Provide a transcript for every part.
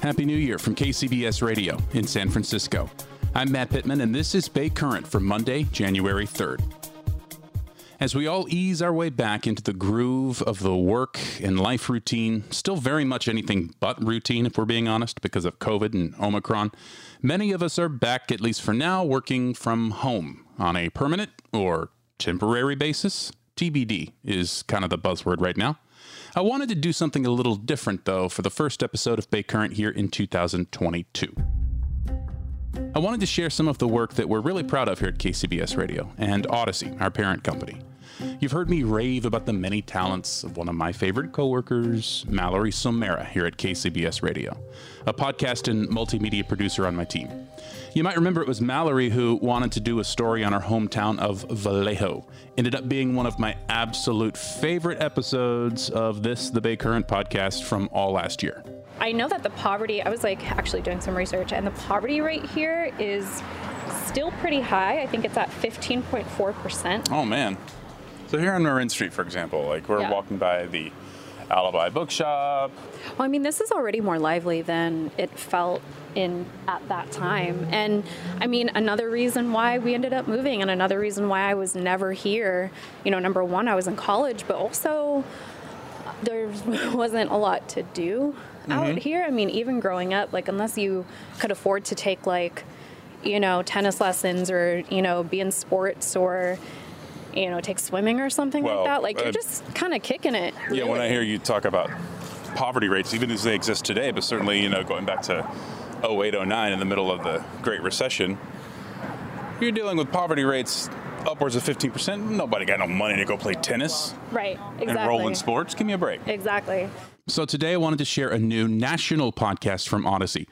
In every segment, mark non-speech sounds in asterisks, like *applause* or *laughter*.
Happy New Year from KCBS Radio in San Francisco. I'm Matt Pittman, and this is Bay Current for Monday, January 3rd. As we all ease our way back into the groove of the work and life routine, still very much anything but routine, if we're being honest, because of COVID and Omicron, many of us are back, at least for now, working from home on a permanent or temporary basis. TBD is kind of the buzzword right now. I wanted to do something a little different, though, for the first episode of Bay Current here in 2022. I wanted to share some of the work that we're really proud of here at KCBS Radio and Audacy, our parent company. You've heard me rave about the many talents of one of my favorite coworkers, Mallory Somera, here at KCBS Radio, a podcast and multimedia producer on my team. You might remember it was Mallory who wanted to do a story on our hometown of Vallejo. Ended up being one of my absolute favorite episodes of this, the Bay Current podcast from all last year. I know that the poverty, I was like actually doing some research, and the poverty rate here is still pretty high. I think it's at 15.4%. Oh, man. So here on Marin Street, for example, like we're Yeah. walking by the Alibi Bookshop. Well, I mean, this is already more lively than it felt in at that time. And I mean, another reason why we ended up moving and another reason why I was never here, you know, number one, I was in college, but also uh, there *laughs* wasn't a lot to do out mm-hmm. here. I mean, even growing up, like, unless you could afford to take, like, you know, tennis lessons or, you know, be in sports or, you know, take swimming or something Well, like that, like, uh, you're just kind of kicking it. Yeah, when I hear you talk about poverty rates, even as they exist today, but certainly, you know, going back to 08, 09 in the middle of the Great Recession, you're dealing with poverty rates upwards of 15%. Nobody got no money to go play tennis Right, exactly. and roll in sports. Give me a break. Exactly. So today I wanted to share a new national podcast from Audacy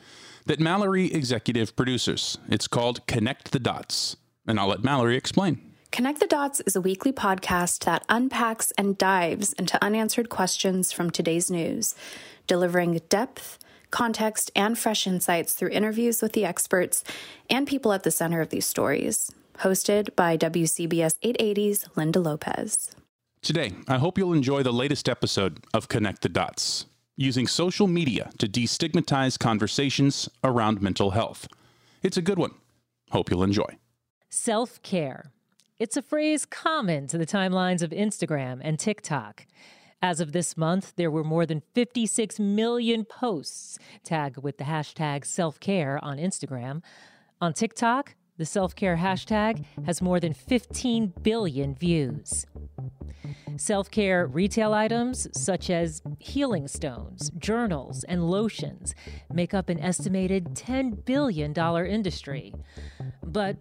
that Mallory executive produces. It's called Connect the Dots, and I'll let Mallory explain. Connect the Dots is a weekly podcast that unpacks and dives into unanswered questions from today's news, delivering depth, context, and fresh insights through interviews with the experts and people at the center of these stories. Hosted by WCBS 880's Linda Lopez. Today, I hope you'll enjoy the latest episode of Connect the Dots, using social media to destigmatize conversations around mental health. It's a good one. Hope you'll enjoy. Self care. It's a phrase common to the timelines of Instagram and TikTok. As of this month, there were more than 56 million posts tagged with the hashtag self care on Instagram. On TikTok, the self care hashtag has more than 15 billion views. Self care retail items such as healing stones, journals, and lotions make up an estimated $10 billion industry. But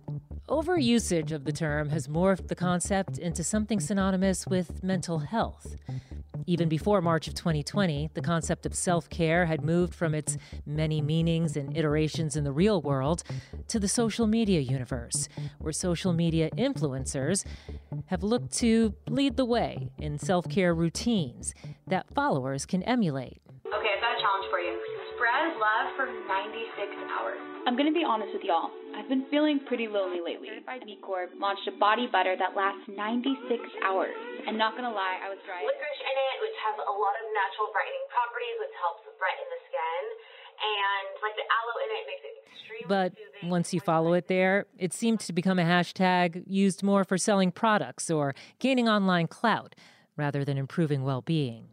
overusage of the term has morphed the concept into something synonymous with mental health. Even before March of 2020, the concept of self care had moved from its many meanings and iterations in the real world to the social media universe, where social media influencers have looked to lead the way in self care routines that followers can emulate. Okay, I've got a challenge for you. Spread love for 96 hours. I'm gonna be honest with y'all. I've been feeling pretty lonely lately. Certified B Corp launched a body butter that lasts 96 hours. And not gonna lie, I was dry. Licorice in it, which has a lot of natural brightening properties, which helps brighten the skin. And like the aloe in it makes it extremely But soothing. once you follow it there, it seemed to become a hashtag used more for selling products or gaining online clout rather than improving well being.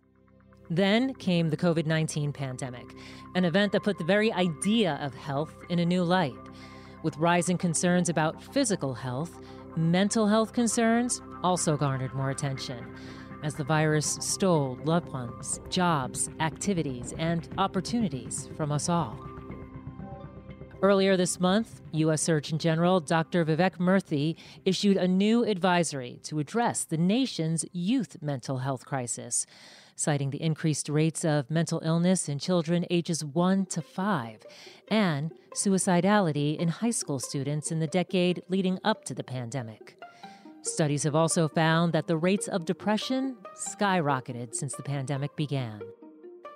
Then came the COVID 19 pandemic, an event that put the very idea of health in a new light. With rising concerns about physical health, mental health concerns also garnered more attention as the virus stole loved ones, jobs, activities, and opportunities from us all. Earlier this month, U.S. Surgeon General Dr. Vivek Murthy issued a new advisory to address the nation's youth mental health crisis, citing the increased rates of mental illness in children ages 1 to 5 and suicidality in high school students in the decade leading up to the pandemic. Studies have also found that the rates of depression skyrocketed since the pandemic began.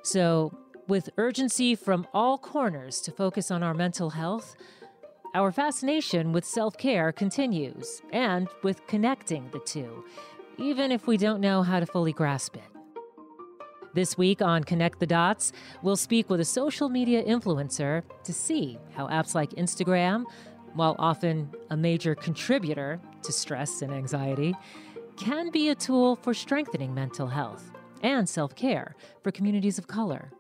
So, with urgency from all corners to focus on our mental health, our fascination with self care continues, and with connecting the two, even if we don't know how to fully grasp it. This week on Connect the Dots, we'll speak with a social media influencer to see how apps like Instagram, while often a major contributor to stress and anxiety, can be a tool for strengthening mental health and self care for communities of color.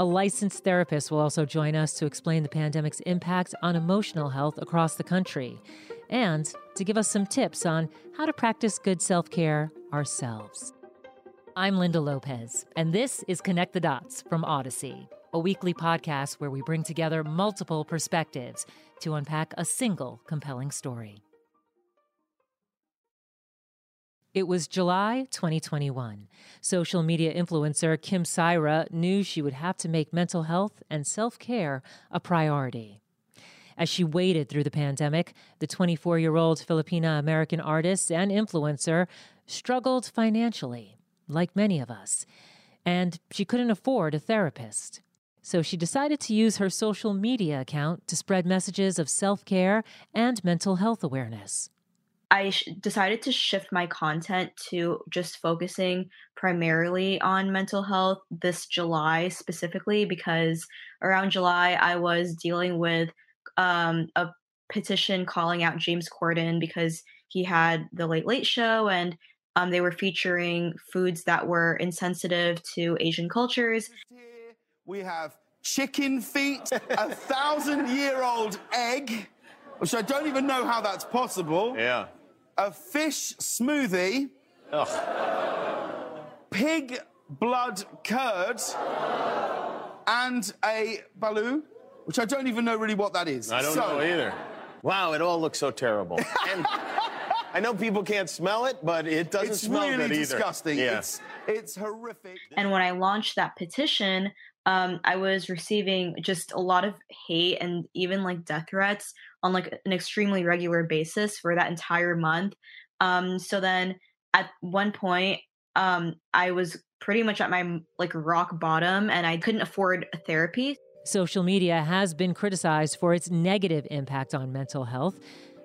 A licensed therapist will also join us to explain the pandemic's impact on emotional health across the country and to give us some tips on how to practice good self care ourselves. I'm Linda Lopez, and this is Connect the Dots from Audacy, a weekly podcast where we bring together multiple perspectives to unpack a single compelling story. It was July 2021. Social media influencer Kim Saira knew she would have to make mental health and self care a priority. As she waded through the pandemic, the 24 year old Filipina American artist and influencer struggled financially, like many of us, and she couldn't afford a therapist. So she decided to use her social media account to spread messages of self care and mental health awareness. I sh- decided to shift my content to just focusing primarily on mental health this July specifically because around July I was dealing with um, a petition calling out James Corden because he had the Late Late Show and um, they were featuring foods that were insensitive to Asian cultures. We have chicken feet, a thousand year old egg, which I don't even know how that's possible. Yeah a fish smoothie, Ugh. pig blood curd, and a balut, which I don't even know really what that is. I don't so, know either. Wow, it all looks so terrible. and *laughs* I know people can't smell it, but it doesn't it's smell really good either. disgusting. Yeah. It's, it's horrific. And when I launched that petition, um, I was receiving just a lot of hate and even like death threats on like an extremely regular basis for that entire month. Um, so then at one point, um, I was pretty much at my like rock bottom and I couldn't afford therapy. Social media has been criticized for its negative impact on mental health.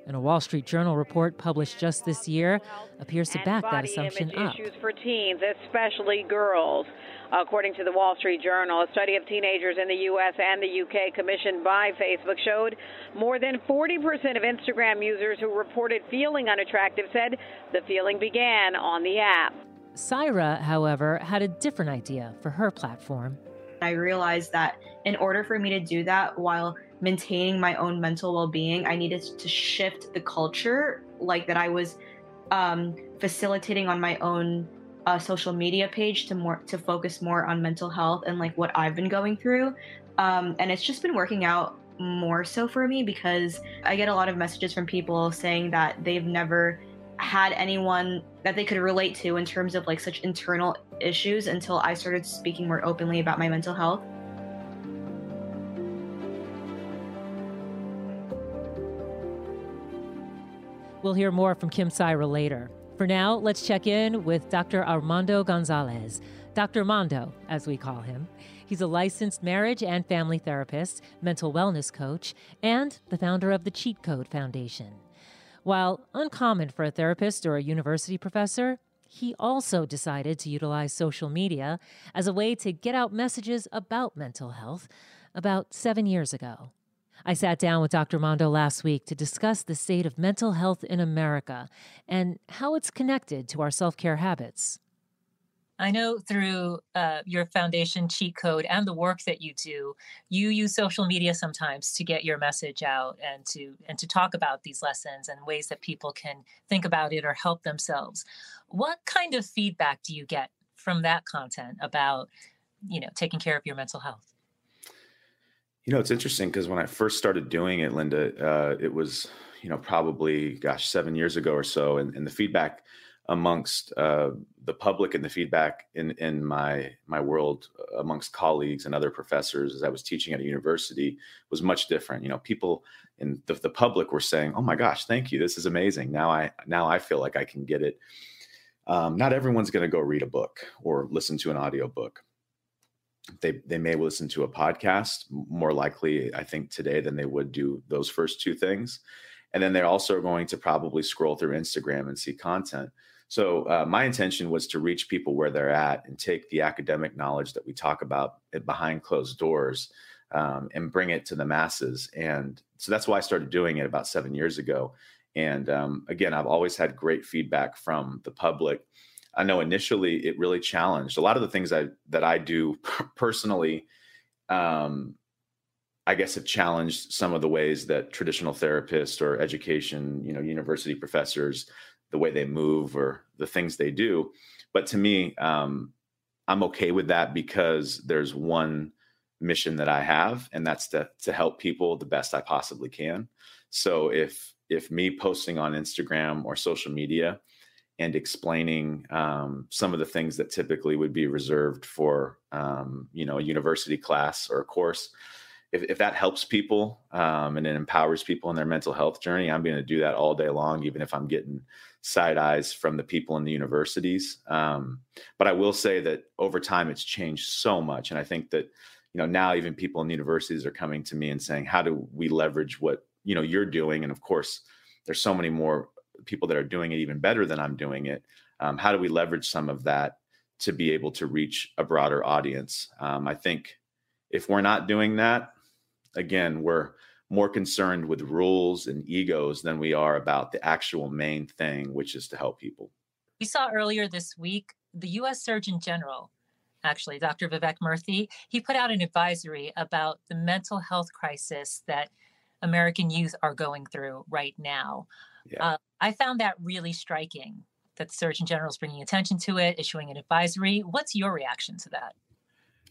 And a Wall Street Journal report published just this year appears to back that assumption up. Issues for teens, especially girls. According to the Wall Street Journal, a study of teenagers in the U.S. and the U.K. commissioned by Facebook showed more than 40% of Instagram users who reported feeling unattractive said the feeling began on the app. Saira, however, had a different idea for her platform. I realized that in order for me to do that while maintaining my own mental well-being i needed to shift the culture like that i was um, facilitating on my own uh, social media page to more to focus more on mental health and like what i've been going through. Um, and it's just been working out more so for me because i get a lot of messages from people saying that they've never had anyone that they could relate to in terms of like such internal issues until i started speaking more openly about my mental health We'll hear more from Kim Saira later. For now, let's check in with Dr. Armando Gonzalez, Dr. Armando, as we call him. He's a licensed marriage and family therapist, mental wellness coach, and the founder of the Cheat Code Foundation. While uncommon for a therapist or a university professor, he also decided to utilize social media as a way to get out messages about mental health about seven years ago. I sat down with Dr. Mondo last week to discuss the state of mental health in America and how it's connected to our self care habits. I know through uh, your foundation cheat code and the work that you do, you use social media sometimes to get your message out and to and to talk about these lessons and ways that people can think about it or help themselves. What kind of feedback do you get from that content about, you know, taking care of your mental health? You know, it's interesting because when I first started doing it, Linda, uh, it was, you know, probably, gosh, seven years ago or so, and, and the feedback amongst uh, the public and the feedback in in my my world amongst colleagues and other professors as I was teaching at a university was much different. You know, people in the, the public were saying, "Oh my gosh, thank you, this is amazing." Now I now I feel like I can get it. Um, not everyone's going to go read a book or listen to an audio book. They they may listen to a podcast more likely, I think, today than they would do those first two things. And then they're also going to probably scroll through Instagram and see content. So uh, my intention was to reach people where they're at and take the academic knowledge that we talk about behind closed doors um, and bring it to the masses. And so that's why I started doing it about seven years ago. And um, again, I've always had great feedback from the public. I know initially it really challenged a lot of the things I, that I do *laughs* personally. Um, I guess have challenged some of the ways that traditional therapists or education, you know, university professors the way they move or the things they do. But to me, um, I'm okay with that because there's one mission that I have, and that's to to help people the best I possibly can. So if if me posting on Instagram or social media and explaining um, some of the things that typically would be reserved for um, you know a university class or a course if, if that helps people um, and it empowers people in their mental health journey i'm going to do that all day long even if i'm getting side eyes from the people in the universities. Um, but I will say that over time, it's changed so much, and I think that you know now even people in the universities are coming to me and saying, "How do we leverage what you know you're doing?" And of course, there's so many more people that are doing it even better than I'm doing it. Um, how do we leverage some of that to be able to reach a broader audience? Um, I think if we're not doing that, again, we're more concerned with rules and egos than we are about the actual main thing, which is to help people. We saw earlier this week the U.S. Surgeon General, actually, Dr. Vivek Murthy, he put out an advisory about the mental health crisis that American youth are going through right now. Yeah. Uh, I found that really striking that the Surgeon General is bringing attention to it, issuing an advisory. What's your reaction to that?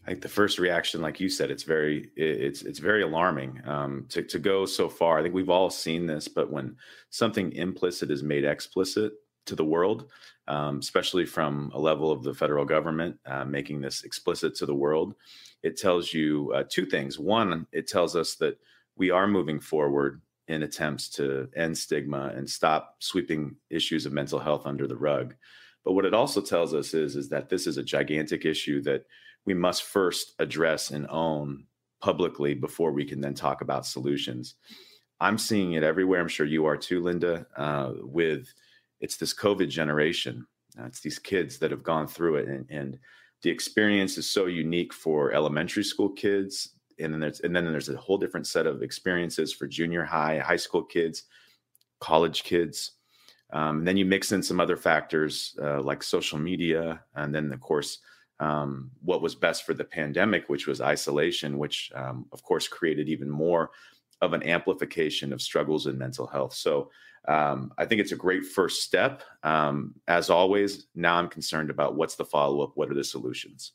I think the first reaction, like you said, it's very it's it's very alarming um, to to go so far. I think we've all seen this, but when something implicit is made explicit to the world, um, especially from a level of the federal government uh, making this explicit to the world, it tells you uh, two things. One, it tells us that we are moving forward in attempts to end stigma and stop sweeping issues of mental health under the rug. But what it also tells us is is that this is a gigantic issue that we must first address and own publicly before we can then talk about solutions. I'm seeing it everywhere. I'm sure you are too, Linda. Uh, with it's this COVID generation. Uh, it's these kids that have gone through it, and, and the experience is so unique for elementary school kids. And then there's and then there's a whole different set of experiences for junior high, high school kids, college kids. Um, and then you mix in some other factors uh, like social media, and then of course um, what was best for the pandemic, which was isolation, which um, of course created even more of an amplification of struggles in mental health. So um, I think it's a great first step. Um, as always, now I'm concerned about what's the follow up, what are the solutions.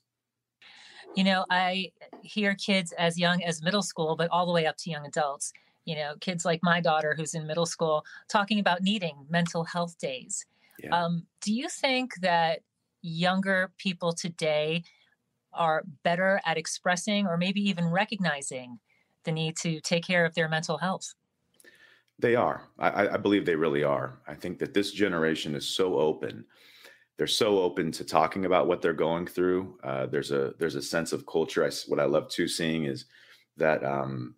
You know, I hear kids as young as middle school, but all the way up to young adults. You know, kids like my daughter who's in middle school talking about needing mental health days. Yeah. Um, do you think that younger people today are better at expressing or maybe even recognizing the need to take care of their mental health? They are. I, I, believe they really are. I think that this generation is so open. They're so open to talking about what they're going through. Uh, there's a there's a sense of culture. I, what I love too seeing is that um,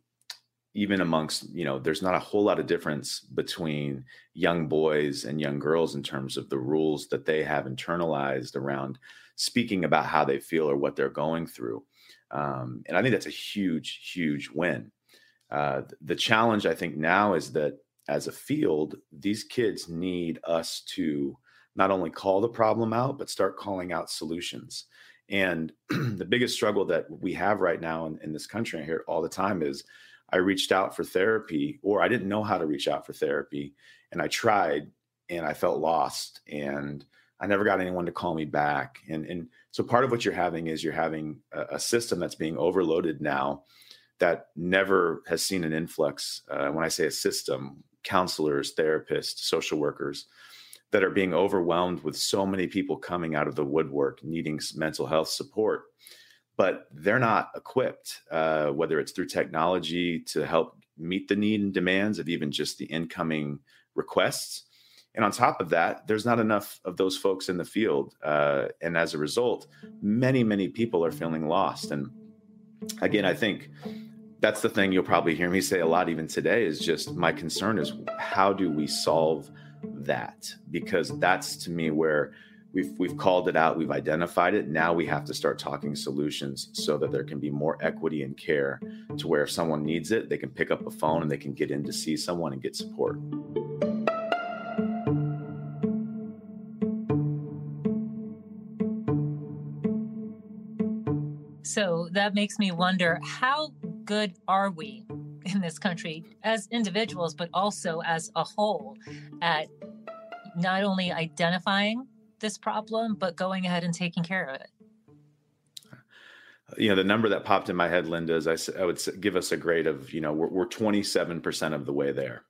even amongst you know there's not a whole lot of difference between young boys and young girls in terms of the rules that they have internalized around speaking about how they feel or what they're going through um, and i think that's a huge huge win uh, the challenge i think now is that as a field these kids need us to not only call the problem out, but start calling out solutions. And *clears throat* the biggest struggle that we have right now in, in this country, I hear all the time, is I reached out for therapy, or I didn't know how to reach out for therapy, and I tried, and I felt lost, and I never got anyone to call me back. And and so part of what you're having is you're having a, a system that's being overloaded now that never has seen an influx. Uh, when I say a system, counselors, therapists, social workers that are being overwhelmed with so many people coming out of the woodwork needing mental health support, but they're not equipped, uh, whether it's through technology to help meet the need and demands of even just the incoming requests. And on top of that, there's not enough of those folks in the field. Uh, and as a result, many, many people are feeling lost. And again, I think that's the thing you'll probably hear me say a lot even today is just my concern is how do we solve that because that's to me where we've we've called it out we've identified it. Now we have to start talking solutions so that there can be more equity and care to where if someone needs it they can pick up a phone and they can get in to see someone and get support. So that makes me wonder how good are we in this country as individuals, but also as a whole at not only identifying this problem, but going ahead and taking care of it? You know, the number that popped in my head, Linda, is I, I would give us a grade of, you know, we're, we're 27% of the way there,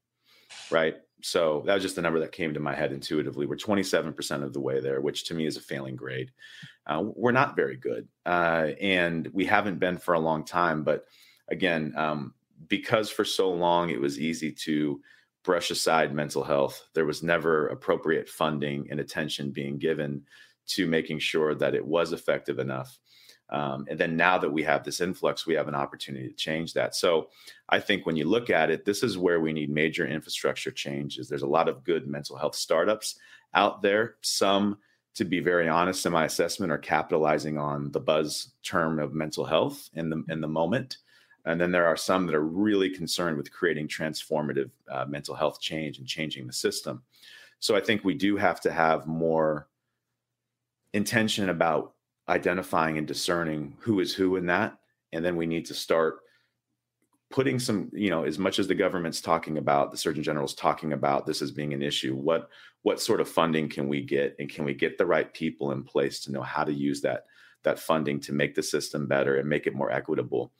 right? So that was just the number that came to my head intuitively. We're 27% of the way there, which to me is a failing grade. Uh, we're not very good. Uh, and we haven't been for a long time. But again, um, because for so long it was easy to brush aside mental health, there was never appropriate funding and attention being given to making sure that it was effective enough. Um, and then now that we have this influx, we have an opportunity to change that. So I think when you look at it, this is where we need major infrastructure changes. There's a lot of good mental health startups out there. Some, to be very honest, in my assessment, are capitalizing on the buzz term of mental health in the in the moment. And then there are some that are really concerned with creating transformative uh, mental health change and changing the system. So I think we do have to have more intention about identifying and discerning who is who in that. And then we need to start putting some, you know, as much as the government's talking about, the Surgeon General's talking about this as being an issue, what what sort of funding can we get and can we get the right people in place to know how to use that that funding to make the system better and make it more equitable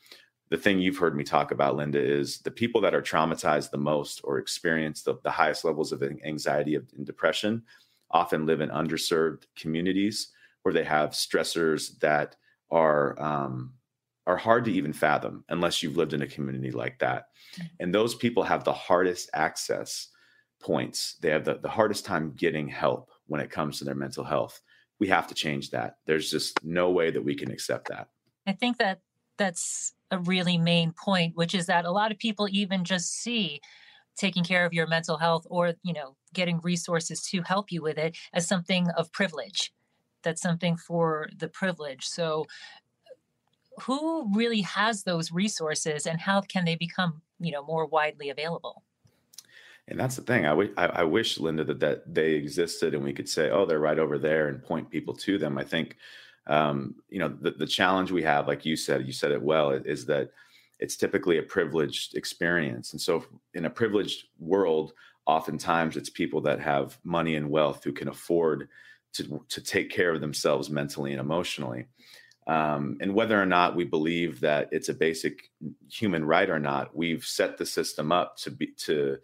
the thing you've heard me talk about, Linda, is the people that are traumatized the most or experience the, the highest levels of anxiety and depression often live in underserved communities where they have stressors that are um, are hard to even fathom unless you've lived in a community like that. Mm. And those people have the hardest access points. They have the, the hardest time getting help when it comes to their mental health. We have to change that. There's just no way that we can accept that. I think that that's a really main point, which is that a lot of people even just see taking care of your mental health or, you know, getting resources to help you with it as something of privilege. That's something for the privilege. So who really has those resources and how can they become, you know, more widely available? And that's the thing. I, w- I, I wish, Linda, that, that they existed and we could say, oh, they're right over there and point people to them. I think um, you know the, the challenge we have like you said you said it well is that it's typically a privileged experience. And so in a privileged world oftentimes it's people that have money and wealth who can afford to, to take care of themselves mentally and emotionally. Um, and whether or not we believe that it's a basic human right or not we've set the system up to be to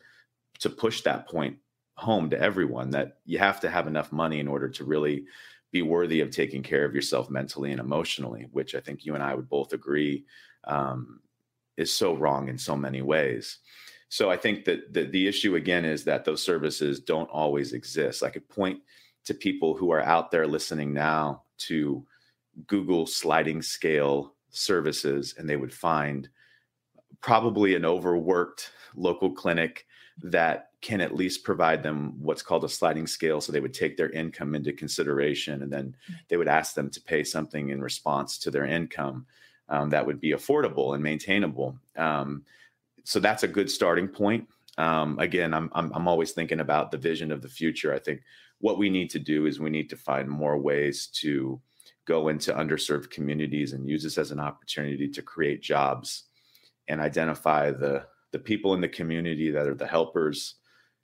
to push that point home to everyone that you have to have enough money in order to really be worthy of taking care of yourself mentally and emotionally, which I think you and I would both agree um, is so wrong in so many ways. So I think that the, the issue again is that those services don't always exist. I could point to people who are out there listening now to Google sliding scale services, and they would find probably an overworked local clinic that can at least provide them what's called a sliding scale. So they would take their income into consideration and then they would ask them to pay something in response to their income um, that would be affordable and maintainable. Um, so that's a good starting point. Um, again, I'm, I'm, I'm always thinking about the vision of the future. I think what we need to do is we need to find more ways to go into underserved communities and use this as an opportunity to create jobs and identify the the people in the community that are the helpers,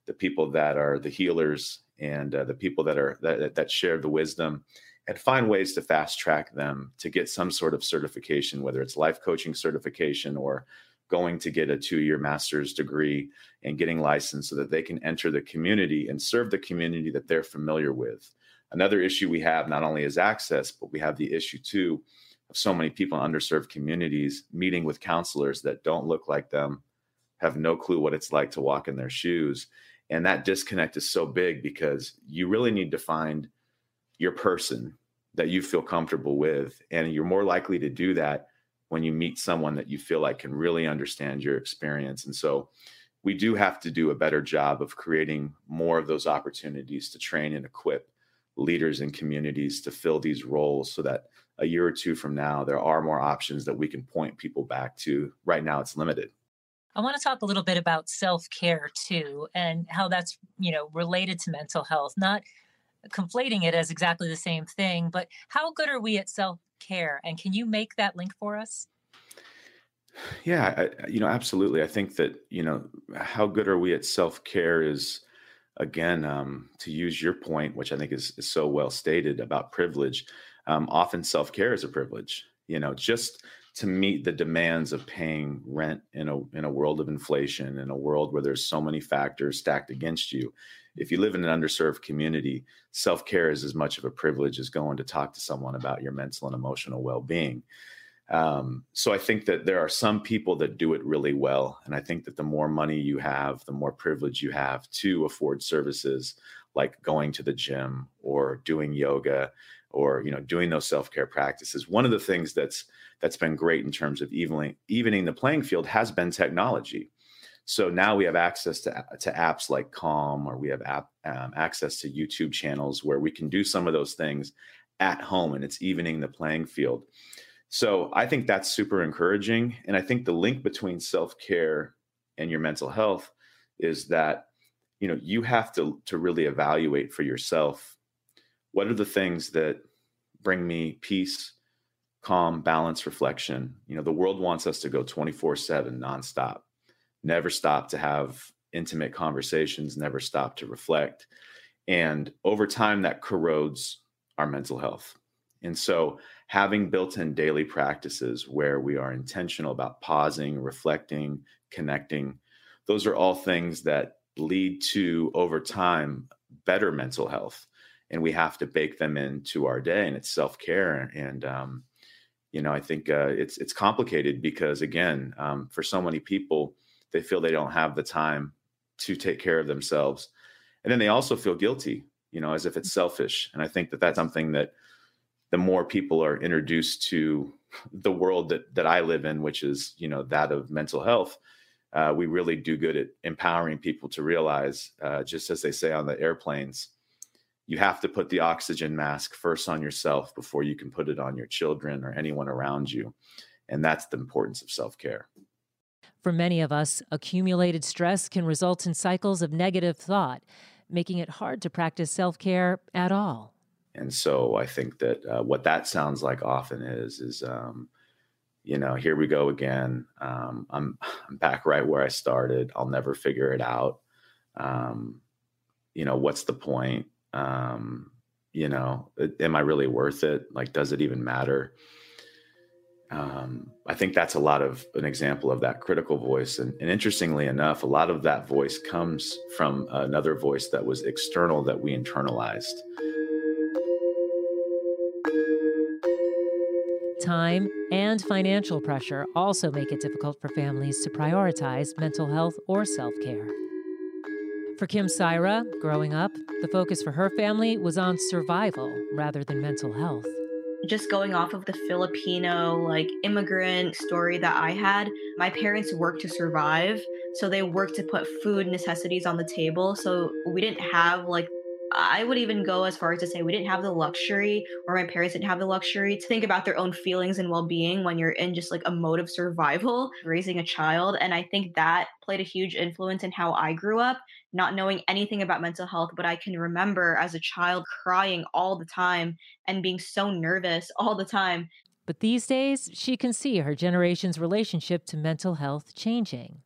the people that are the healers, and uh, the people that are that, that share the wisdom, and find ways to fast track them to get some sort of certification, whether it's life coaching certification or going to get a two year master's degree and getting licensed so that they can enter the community and serve the community that they're familiar with. Another issue we have not only is access, but we have the issue too of so many people in underserved communities meeting with counselors that don't look like them, have no clue what it's like to walk in their shoes. And that disconnect is so big because you really need to find your person that you feel comfortable with. And you're more likely to do that when you meet someone that you feel like can really understand your experience. And so we do have to do a better job of creating more of those opportunities to train and equip leaders and communities to fill these roles so that a year or two from now there are more options that we can point people back to right now it's limited i want to talk a little bit about self-care too and how that's you know related to mental health not conflating it as exactly the same thing but how good are we at self care. And can you make that link for us? Yeah, I, you know, absolutely. I think that, you know, how good are we at self care is, again, um, to use your point, which I think is, is so well stated about privilege. Um, often self care is a privilege, you know, just to meet the demands of paying rent in a in a world of inflation in a world where there's so many factors stacked against you if you live in an underserved community, self care is as much of a privilege as going to talk to someone about your mental and emotional well being. Um, so I think that there are some people that do it really well. And I think that the more money you have, the more privilege you have to afford services like going to the gym or doing yoga or you know doing those self-care practices one of the things that's that's been great in terms of evening evening the playing field has been technology so now we have access to, to apps like Calm, or we have app, um, access to YouTube channels where we can do some of those things at home, and it's evening the playing field. So I think that's super encouraging, and I think the link between self care and your mental health is that you know you have to to really evaluate for yourself what are the things that bring me peace calm balance reflection you know the world wants us to go 24 7 nonstop never stop to have intimate conversations, never stop to reflect. And over time, that corrodes our mental health. And so, having built in daily practices where we are intentional about pausing, reflecting, connecting, those are all things that lead to, over time, better mental health. And we have to bake them into our day, and it's self care. And, um, you know, I think uh, it's it's complicated because, again, um, for so many people, they feel they don't have the time to take care of themselves and then they also feel guilty you know as if it's selfish and i think that that's something that the more people are introduced to the world that that i live in which is you know that of mental health uh, we really do good at empowering people to realize uh, just as they say on the airplanes you have to put the oxygen mask first on yourself before you can put it on your children or anyone around you and that's the importance of self-care for many of us, accumulated stress can result in cycles of negative thought, making it hard to practice self care at all. And so I think that uh, what that sounds like often is, is, um, you know, here we go again. Um, I'm, *sighs* I'm back right where I started. I'll never figure it out. Um, you know, what's the point? Um, you know, am I really worth it? Like, does it even matter? um, I think that's a lot of an example of that critical voice. And, and, interestingly enough, a lot of that voice comes from another voice that was external that we internalized. Time and financial pressure also make it difficult for families to prioritize mental health or self care. For Kim Saira, growing up, the focus for her family was on survival rather than mental health just going off of the Filipino like immigrant story that I had, my parents worked to survive. So they worked to put food necessities on the table. So we didn't have like I would even go as far as to say we didn't have the luxury, or my parents didn't have the luxury to think about their own feelings and well being when you're in just like a mode of survival, *laughs* raising a child. And I think that played a huge influence in how I grew up, not knowing anything about mental health. But I can remember as a child crying all the time and being so nervous *laughs* all the time. But these days, she can see her generation's relationship to mental health changing.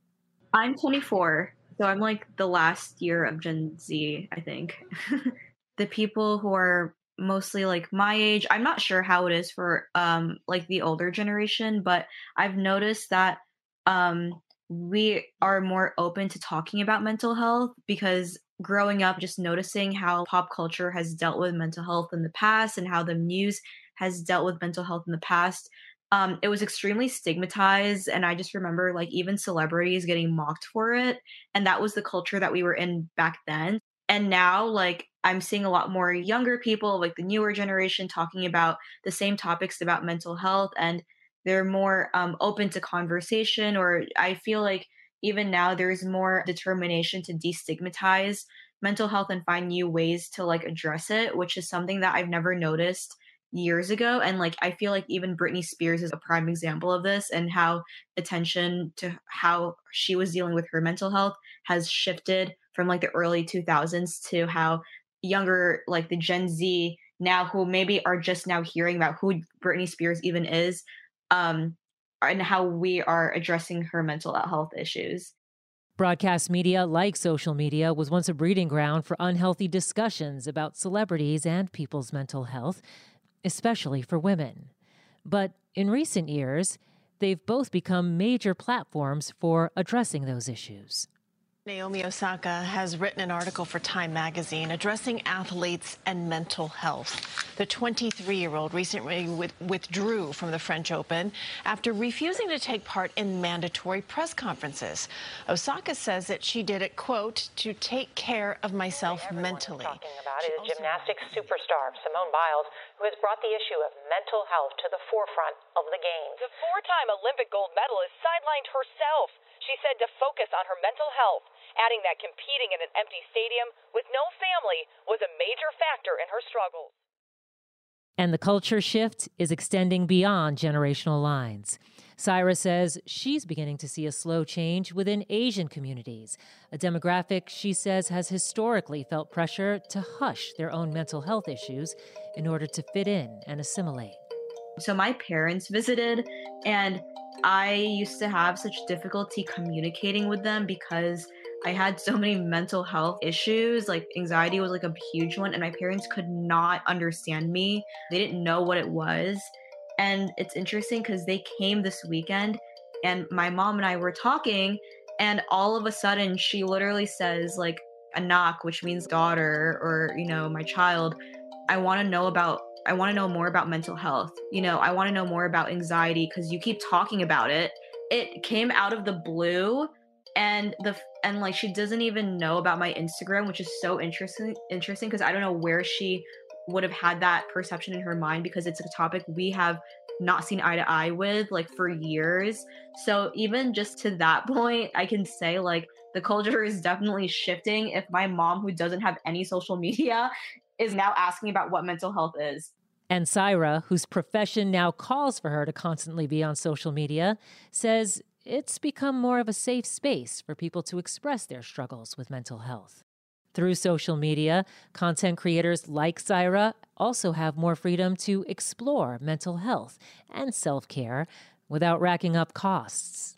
I'm 24, so I'm like the last year of Gen Z, I think. *laughs* the people who are mostly like my age, I'm not sure how it is for um like the older generation, but I've noticed that um we are more open to talking about mental health because growing up just noticing how pop culture has dealt with mental health in the past and how the news has dealt with mental health in the past um, it was extremely stigmatized and i just remember like even celebrities getting mocked for it and that was the culture that we were in back then. And now like i'm seeing a lot more younger people like the newer generation talking about the same topics about mental health and they're more um, open to conversation or i feel like even now there's more determination to destigmatize mental health and find new ways to like address it which is something that i've never noticed years ago and like i feel like even britney spears is a prime example of this and how attention to how she was dealing with her mental health has shifted from like the early 2000s to how younger like the gen z now who maybe are just now hearing about who britney spears even is um and how we are addressing her mental health issues Broadcast media, like social media, was once a breeding ground for unhealthy discussions about celebrities and people's mental health especially for women. But in recent years, they've both become major platforms for addressing those issues. Naomi Osaka has written an article for Time magazine addressing athletes and mental health. The 23-year-old recently withdrew from the French Open after refusing to take part in mandatory press conferences. Osaka says that she did it, quote, to take care of myself mentally. Talking about is gymnastics superstar Simone Biles, who has brought the issue of mental health to the forefront of the games. The four-time Olympic gold medalist sidelined herself. She said to focus on her mental health adding that competing in an empty stadium with no family was a major factor in her struggles. And the culture shift is extending beyond generational lines. Saira says she's beginning to see a slow change within Asian communities, a demographic she says has historically felt pressure to hush their own mental health issues in order to fit in and assimilate. So my parents visited, and I used to have such difficulty communicating with them because I had so many mental health issues. Like anxiety was like a huge one, and my parents could not understand me. They didn't know what it was. And it's interesting because they came this weekend, and my mom and I were talking, and all of a sudden she literally says, like, anak, which means daughter or, you know, my child. I want to know about I want to know more about mental health. You know, I want to know more about anxiety because you keep talking about it. It came out of the blue and the and like she doesn't even know about my Instagram, which is so interesting interesting because I don't know where she would have had that perception in her mind because it's a topic we have not seen eye to eye with like for years. So even just to that *laughs* point, I can say like the culture is definitely shifting if my mom who doesn't have any social media is now asking about what mental health is. And Saira, whose profession now calls for her to constantly be on social media, says it's become more of a safe space for people to express their struggles with mental health. Through social media, content creators like Saira also have more freedom to explore mental health and self care without racking up costs.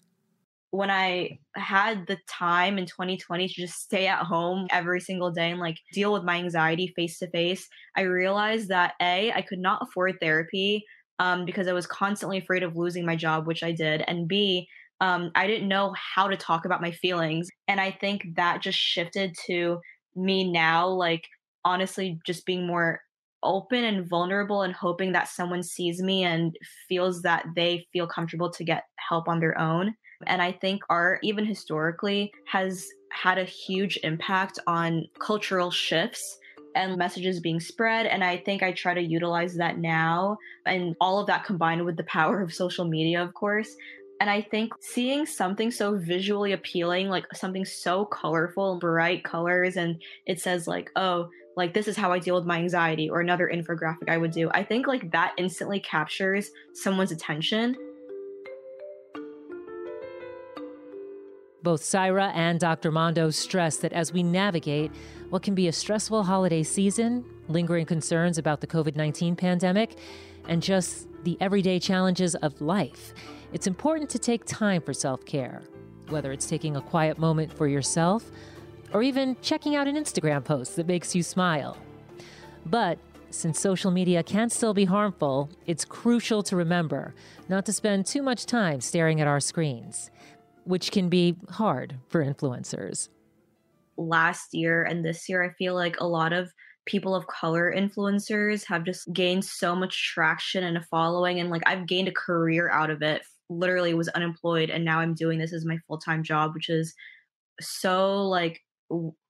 When I had the time in 2020 to just stay at home every single day and like deal with my anxiety face to face, I realized that A, I could not afford therapy um, because I was constantly afraid of losing my job, which I did. And B, um, I didn't know how to talk about my feelings. And I think that just shifted to me now, like honestly, just being more open and vulnerable and hoping that someone sees me and feels that they feel comfortable to get help on their own. And I think art, even historically, has had a huge impact on cultural shifts and messages being spread. And I think I try to utilize that now. And all of that combined with the power of social media, of course, and I think seeing something so visually appealing, like something so colorful, bright colors, and it says like, oh, like this is how I deal with my anxiety or another infographic I would do. I think like that instantly captures someone's attention. Both Saira and Dr. Mondo stress that as we navigate what can be a stressful holiday season, lingering concerns about the COVID 19 pandemic, and just the everyday challenges of life, it's important to take time for self care, whether it's taking a quiet moment for yourself or even checking out an Instagram post that makes you smile. But since social media can still be harmful, it's crucial to remember not to spend too much time staring at our screens, which can be hard for influencers. Last year and this year, I feel like a lot of people of color influencers have just gained so much traction and a following, and like I've gained a career out of it. Literally was unemployed, and now I'm doing this as my full time job, which is so like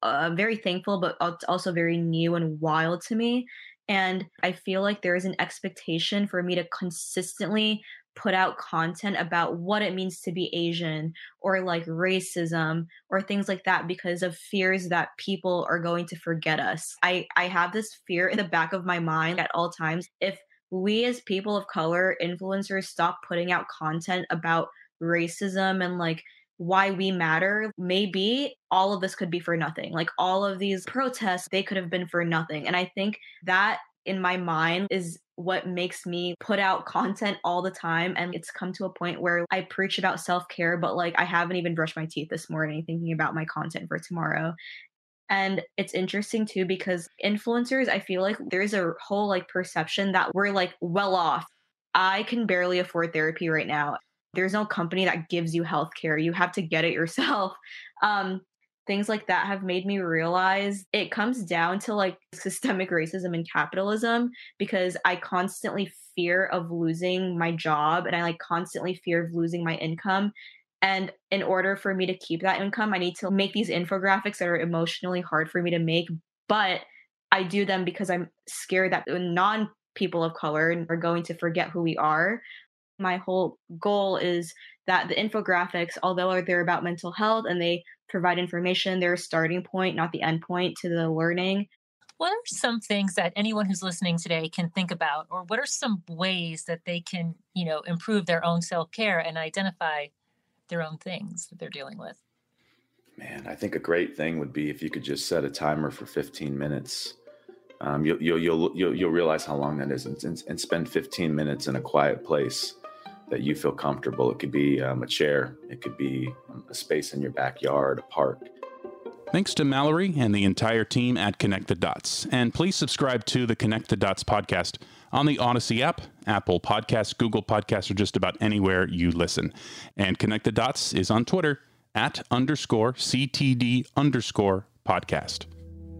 uh, very thankful, but also very new and wild to me. And I feel like there is an expectation for me to consistently put out content about what it means to be Asian or like racism or things like that because of fears that people are going to forget us. I, I have this fear in the back of my mind at all times. If we as people of color influencers stop putting out content about racism and like why we matter, maybe all of this could be for nothing. Like all of these protests, they could have been for nothing. And I think that in my mind is what makes me put out content all the time. And it's come to a point where I preach about self care, but like I haven't even brushed my teeth this morning thinking about my content for tomorrow. And it's interesting too because influencers, I feel like there's a whole like perception that we're like well off. I can barely afford therapy right now there's no company that gives you healthcare. You have to get it yourself. *laughs* Um, things like that have made me realize it comes down to like systemic racism and capitalism because I constantly fear of losing my job and I like constantly fear of losing my income. And in order for me to keep that income, I need to make these infographics that are emotionally hard for me to make. But I do them because I'm scared that non people of color are going to forget who we are my whole goal is that the infographics, although they're about mental health and they provide information, they're a starting point, not the end point to the learning. What are some things that anyone who's listening today can think about, or what are some ways that they can, you know, improve their own self care and identify their own things that they're dealing with? Man, I think a great thing would be if you could just set a timer for 15 minutes. Um, you'll, you'll, you'll, you'll, you'll realize how long that is and, and spend 15 minutes in a quiet place that you feel comfortable. It could be um, a chair, it could be um, a space in your backyard, a park. Thanks to Mallory and the entire team at Connect the Dots. And please subscribe to the Connect the Dots podcast on the Audacy app, Apple Podcasts, Google Podcasts, or just about anywhere you listen. And Connect the Dots is on Twitter at underscore CTD underscore podcast.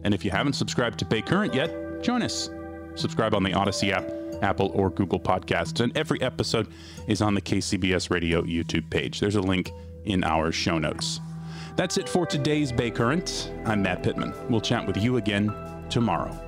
And if you haven't subscribed to Bay Current yet, join us. Subscribe on the Audacy app Apple, or Google Podcasts. And every episode is on the KCBS Radio YouTube page. There's a link in our show notes. That's it for today's Bay Current. I'm Matt Pittman. We'll chat with you again tomorrow.